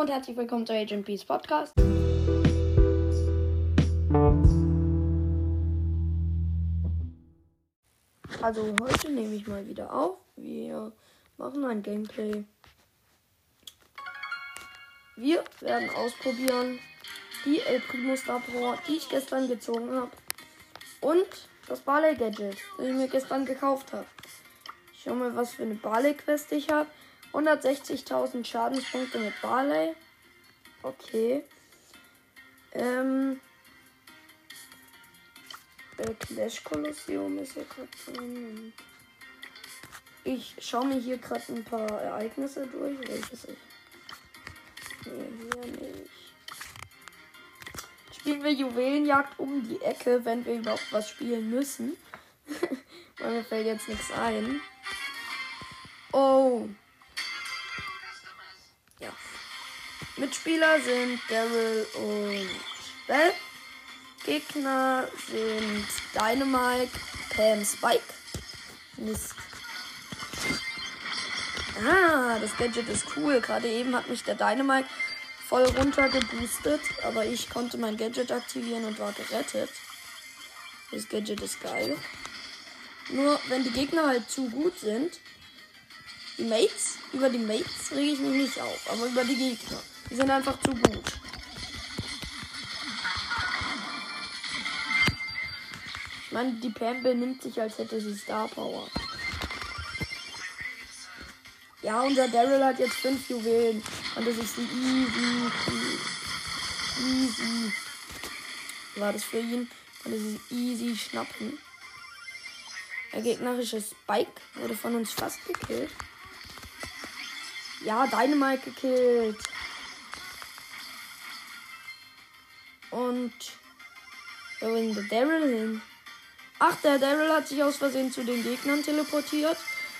und herzlich willkommen zu Agent Peace Podcast. Also heute nehme ich mal wieder auf. Wir machen ein Gameplay. Wir werden ausprobieren die El Primo Star Power, die ich gestern gezogen habe. Und das Barley Gadget, das ich mir gestern gekauft habe. Ich schau mal, was für eine Barley Quest ich habe. 160.000 Schadenspunkte mit Barley. Okay. Ähm. Äh, Clash Kolosseum ist ja gerade drin. Ich schaue mir hier gerade ein paar Ereignisse durch. Welches ich. Nee, hier nicht. Spielen wir Juwelenjagd um die Ecke, wenn wir überhaupt was spielen müssen. Weil mir fällt jetzt nichts ein. Oh. Ja. Mitspieler sind Daryl und Bell. Gegner sind Dynamite, Pam, Spike. Mist. Ah, das Gadget ist cool. Gerade eben hat mich der Dynamite voll runter geboostet, aber ich konnte mein Gadget aktivieren und war gerettet. Das Gadget ist geil. Nur wenn die Gegner halt zu gut sind, die Mates, über die Mates rege ich mich nicht auf, aber über die Gegner. Die sind einfach zu gut. Meine, die Pam benimmt sich, als hätte sie Star Power. Ja, unser Daryl hat jetzt fünf Juwelen. Und das ist easy. Easy. War das für ihn? Und das ist easy schnappen. Der gegnerische Spike wurde von uns fast gekillt. Ja, Dynamite gekillt. Und wo ist der Daryl hin? Ach, der Daryl hat sich aus Versehen zu den Gegnern teleportiert.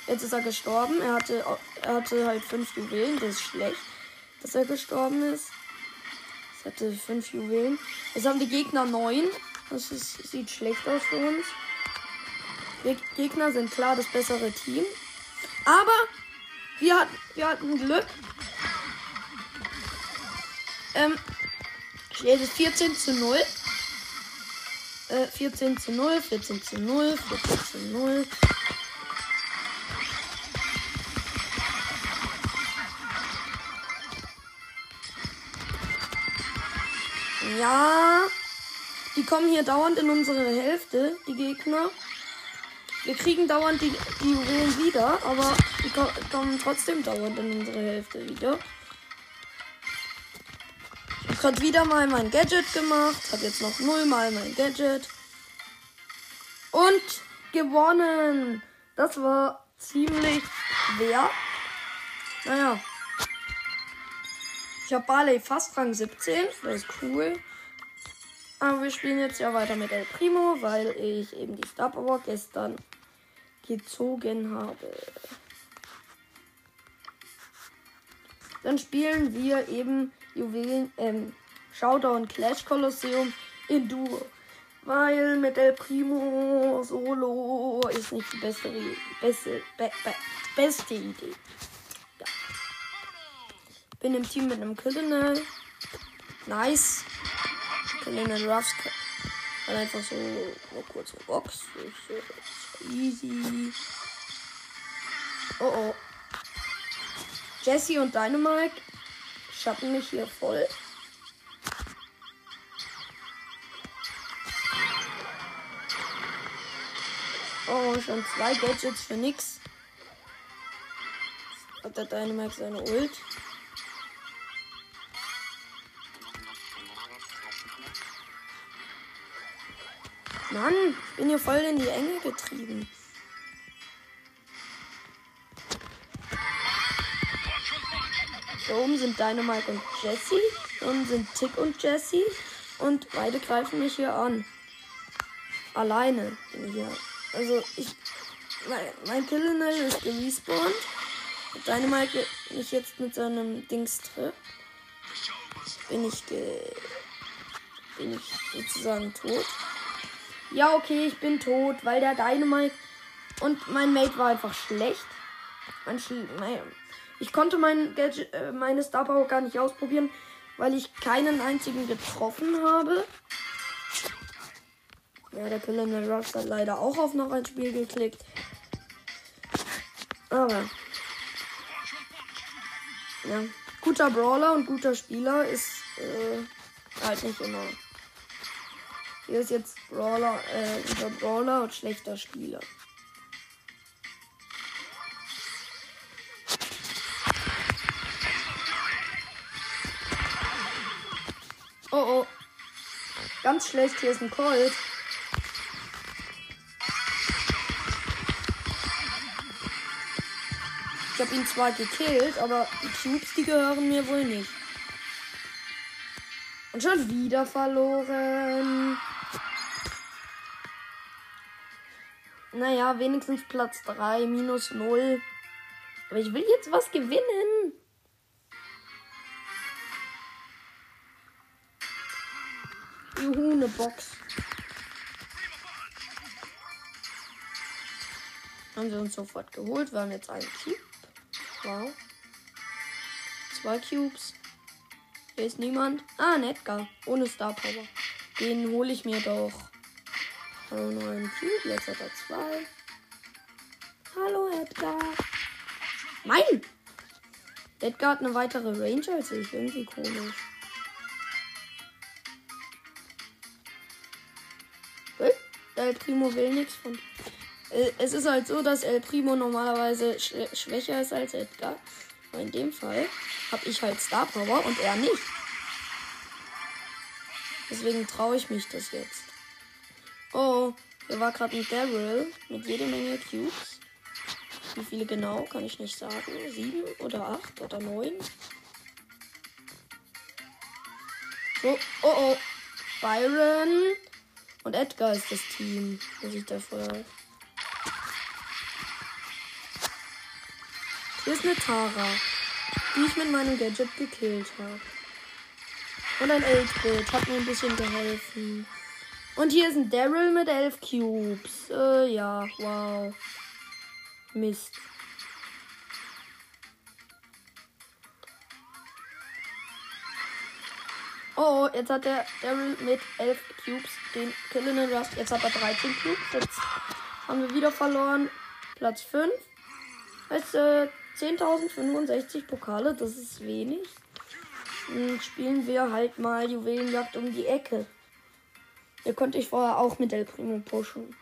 Jetzt ist er gestorben. Er hatte, er hatte halt fünf Juwelen. Das ist schlecht, dass er gestorben ist. Es hatte fünf Juwelen. Jetzt haben die Gegner neun. Das ist, sieht schlecht aus für uns. Die Gegner sind klar das bessere Team. Aber wir hatten, wir hatten Glück. Ähm, steht es 14 zu 0. Äh, 14 zu 0, 14 zu 0, 14 zu 0. Ja, die kommen hier dauernd in unsere Hälfte, die Gegner. Wir kriegen dauernd die, die Juwelen wieder, aber kommen trotzdem dauernd in unsere Hälfte wieder. Ich habe gerade wieder mal mein Gadget gemacht, habe jetzt noch nullmal mein Gadget. Und gewonnen! Das war ziemlich schwer. Naja. Ich habe Barley fast Rang 17. Das ist cool. Aber wir spielen jetzt ja weiter mit El Primo, weil ich eben die Star Power gestern gezogen habe. Dann spielen wir eben Juwelen, ähm, Showdown Clash Kolosseum in Duo. Weil mit El Primo Solo ist nicht die beste, beste, be, be, beste Idee. Ja. Bin im Team mit einem Colonel. Nice. Colonel Ruffs kann einfach so nur kurz eine Box. Easy. Oh oh. Jesse und Dynamite schatten mich hier voll. Oh, schon zwei Gadgets für nix. Hat der Dynamite seine Ult. Mann, ich bin hier voll in die Enge getrieben. Da oben sind Dynamite und Jesse. Da unten sind Tick und Jesse. Und beide greifen mich hier an. Alleine bin ich hier. Also ich. Mein, mein Killenel ist gerespawnt. Dynamite mich jetzt mit seinem Dings trifft. Bin ich ge. Bin ich sozusagen tot. Ja, okay, ich bin tot, weil der Dynamite und mein Mate war einfach schlecht. Mein, Schl mein Ich konnte mein Gadget, äh, meine Star Power gar nicht ausprobieren, weil ich keinen einzigen getroffen habe. Ja, der der Rocks hat leider auch auf noch ein Spiel geklickt. Aber. Ja. Guter Brawler und guter Spieler ist äh, halt nicht immer. Hier ist jetzt Brawler, äh, guter Brawler und schlechter Spieler. Oh oh. Ganz schlecht, hier ist ein Colt. Ich habe ihn zwar gekillt, aber die Cubes, die gehören mir wohl nicht. Und schon wieder verloren. Naja, wenigstens Platz 3, minus 0. Aber ich will jetzt was gewinnen. Box. Haben wir uns sofort geholt. Wir haben jetzt einen Cube. Wow. Zwei Cubes. Hier ist niemand. Ah, ein Edgar. Ohne Star Power. Den hole ich mir doch. Hallo, einen Cube. Jetzt hat er zwei. Hallo, Edgar. Nein! Edgar hat eine weitere Range als ich. Irgendwie komisch. El Primo will nichts von. Äh, es ist halt so, dass El Primo normalerweise sch schwächer ist als Edgar. Aber in dem Fall habe ich halt Star Power und er nicht. Deswegen traue ich mich das jetzt. Oh, hier war gerade ein Daryl mit jede Menge Cubes. Wie viele genau, kann ich nicht sagen. Sieben oder acht oder neun. So, oh oh. Byron und Edgar ist das Team, das ich da vorher. Hier ist eine Tara, die ich mit meinem Gadget gekillt habe. Und ein 8-Bit hat mir ein bisschen geholfen. Und hier ist ein Daryl mit 11 Cubes. Äh, ja, wow. Mist. Oh, jetzt hat der Daryl mit 11 Cubes den Killing Rust. Jetzt hat er 13 Cubes. Jetzt haben wir wieder verloren. Platz 5. Heißt äh, 10.065 Pokale. Das ist wenig. Dann spielen wir halt mal Juwelenjagd um die Ecke. Hier konnte ich vorher auch mit El Primo pushen.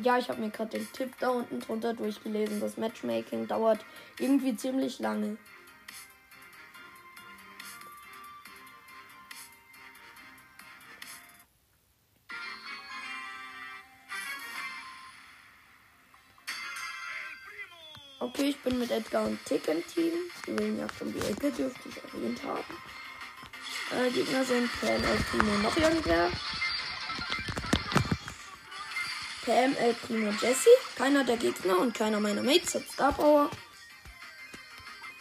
Ja, ich habe mir gerade den Tipp da unten drunter durchgelesen. Das Matchmaking dauert irgendwie ziemlich lange. Okay, ich bin mit Edgar und Tick im Team. Die wollen ja um die Ecke, dürfte ich erwähnt haben. Äh, Gegner sind Pan, El Primo, noch irgendwer. Pam, El Primo, Jesse. Keiner der Gegner und keiner meiner Mates hat Star Power.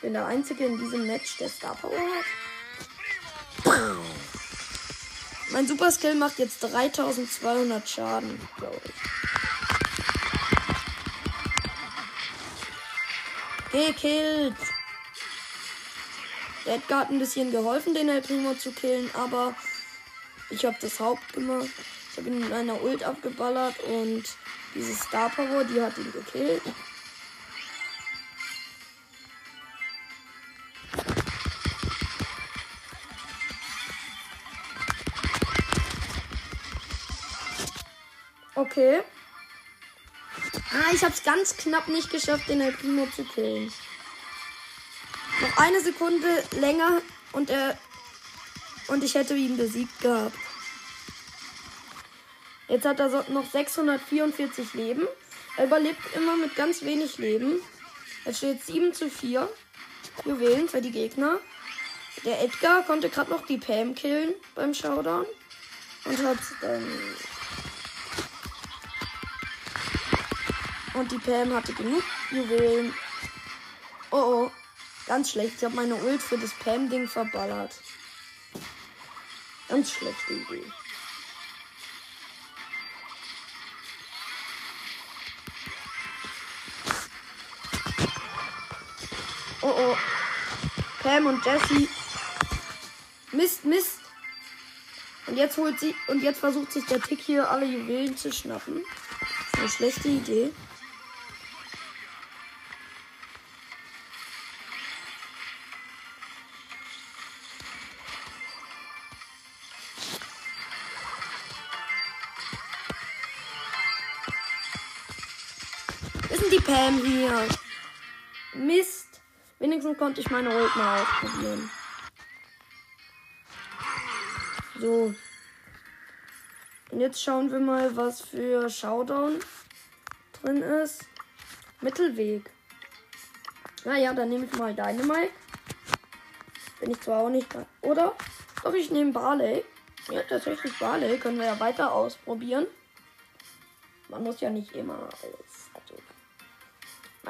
Bin der Einzige in diesem Match, der Star Power hat. Mein Super Skill macht jetzt 3200 Schaden, glaube ich. Gekillt. Der Edgar hat ein bisschen geholfen, den El Primo zu killen, aber ich habe das Haupt gemacht. Ich habe ihn mit einer Ult abgeballert und diese Star Power, die hat ihn gekillt. Okay. Ah, ich habe es ganz knapp nicht geschafft, den El zu killen. Noch eine Sekunde länger und er und ich hätte ihn besiegt gehabt. Jetzt hat er noch 644 Leben. Er überlebt immer mit ganz wenig Leben. Es steht 7 zu 4 Juwelen für die Gegner. Der Edgar konnte gerade noch die Pam killen beim Showdown. Und hat dann. Und die Pam hatte genug Juwelen. Oh oh. Ganz schlecht. Ich habe meine Ult für das Pam-Ding verballert. Ganz schlechte Idee. Oh oh. Pam und Jessie. Mist, Mist. Und jetzt holt sie und jetzt versucht sich der Tick hier alle Juwelen zu schnappen. Das ist eine schlechte Idee. Ist die Pam hier? Mist. Wenigstens konnte ich meine Ult mal ausprobieren. So. Und jetzt schauen wir mal, was für Showdown drin ist. Mittelweg. Naja, dann nehme ich mal deine Mike. Bin ich zwar auch nicht. Oder? Doch, ich nehme Barley. Ja, tatsächlich Barley. Können wir ja weiter ausprobieren. Man muss ja nicht immer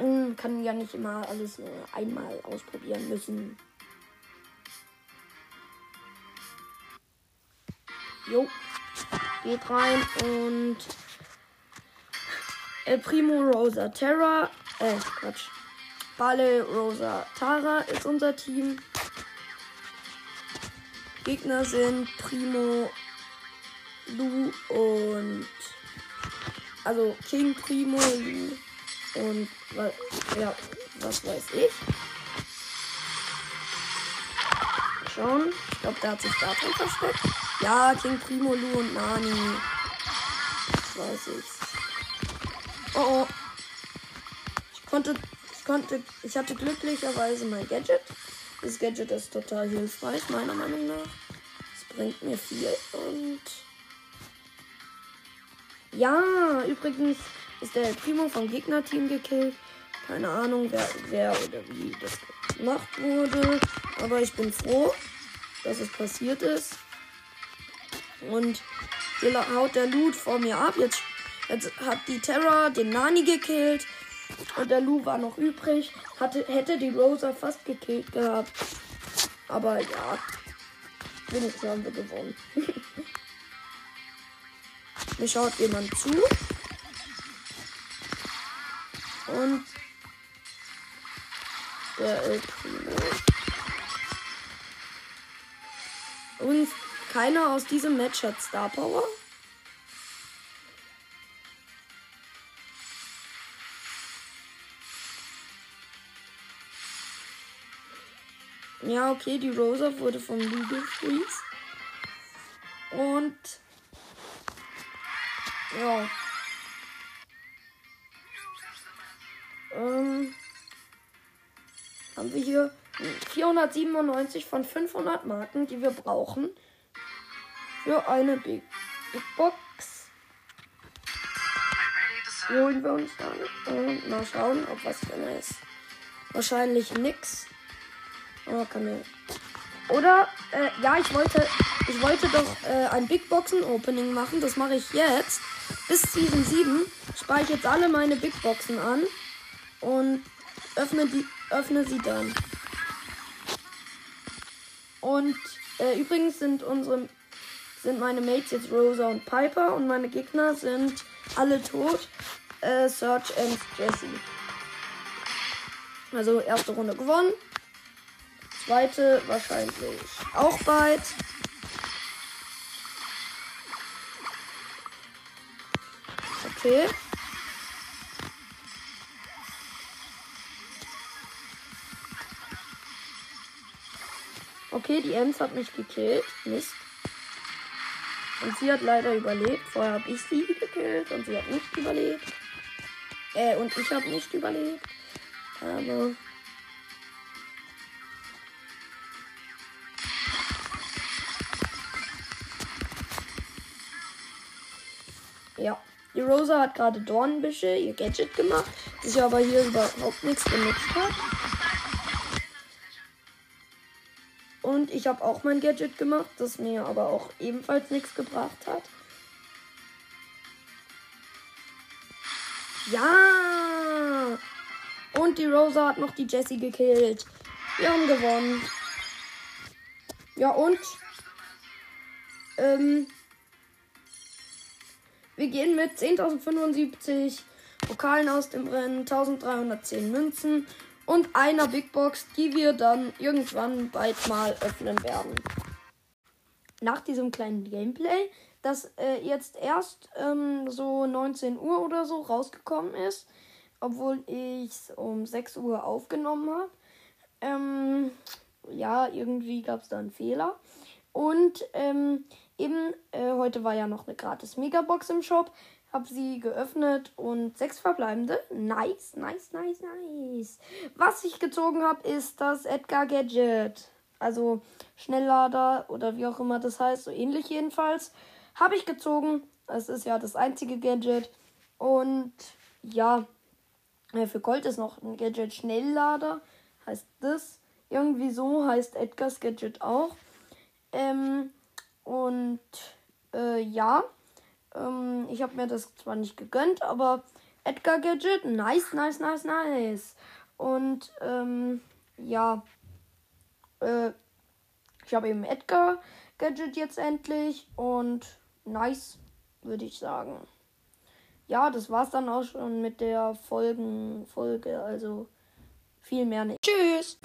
man kann ja nicht immer alles nur einmal ausprobieren müssen. Jo. Geht rein und El Primo Rosa Terra. Äh, Quatsch. Bale Rosa Tara ist unser Team. Gegner sind Primo Lu und also King Primo Lu und ja, was weiß ich. Schauen. Ich glaube, der hat sich da drin versteckt. Ja, King Primo, Lu und Nani. Das weiß ich. Oh oh. Ich konnte, ich konnte, ich hatte glücklicherweise mein Gadget. Das Gadget ist total hilfreich, meiner Meinung nach. Es bringt mir viel und. Ja, übrigens ist der Primo vom Gegnerteam gekillt. Keine Ahnung, wer, wer oder wie das gemacht wurde. Aber ich bin froh, dass es passiert ist. Und hier haut der Loot vor mir ab. Jetzt, jetzt hat die Terra den Nani gekillt. Und der Lu war noch übrig. Hatte, hätte die Rosa fast gekillt gehabt. Aber ja. Wenigstens haben wir gewonnen. Mir schaut jemand zu. Und der El. Und keiner aus diesem Match hat Star Power. Ja, okay, die Rosa wurde vom Lu gefreezed. Und ja. Ähm, haben wir hier 497 von 500 Marken, die wir brauchen für eine Big, Big Box. Holen wir uns dann und mal schauen, ob was drin ist. Wahrscheinlich nix. Oh, kann. Oder, äh, ja, ich wollte, ich wollte doch äh, ein Big Boxen Opening machen. Das mache ich jetzt. Bis Season 7 spare ich jetzt alle meine Big Boxen an und öffne die, öffne sie dann. Und äh, übrigens sind unsere sind meine Mates jetzt Rosa und Piper und meine Gegner sind alle tot. Äh, Search and Jesse. Also erste Runde gewonnen. Zweite wahrscheinlich auch bald. Okay. Okay, die Ems hat mich gekillt. Mist. Und sie hat leider überlebt. Vorher habe ich sie gekillt und sie hat nicht überlebt. Äh, und ich habe nicht überlebt. Aber. Ja. Die Rosa hat gerade Dornbüsche, ihr Gadget gemacht, das sie aber hier überhaupt nichts benutzt hat. Und ich habe auch mein Gadget gemacht, das mir aber auch ebenfalls nichts gebracht hat. Ja! Und die Rosa hat noch die Jessie gekillt. Wir haben gewonnen. Ja und? Ähm, wir gehen mit 10.075 Pokalen aus dem Rennen, 1310 Münzen und einer Big Box, die wir dann irgendwann bald mal öffnen werden. Nach diesem kleinen Gameplay, das äh, jetzt erst ähm, so 19 Uhr oder so rausgekommen ist, obwohl ich es um 6 Uhr aufgenommen habe. Ähm, ja, irgendwie gab es da einen Fehler. Und ähm, eben, äh, heute war ja noch eine gratis Megabox im Shop. Hab sie geöffnet und sechs verbleibende. Nice, nice, nice, nice. Was ich gezogen habe, ist das Edgar Gadget. Also Schnelllader oder wie auch immer das heißt, so ähnlich jedenfalls. Habe ich gezogen. Es ist ja das einzige Gadget. Und ja, äh, für Gold ist noch ein Gadget Schnelllader. Heißt das. Irgendwie so heißt Edgars Gadget auch. Ähm, und äh, ja, ähm, ich habe mir das zwar nicht gegönnt, aber Edgar Gadget, nice, nice, nice, nice. Und ähm, ja, äh, ich habe eben Edgar Gadget jetzt endlich und nice, würde ich sagen. Ja, das war's dann auch schon mit der Folgen Folge, also viel mehr nicht. Tschüss.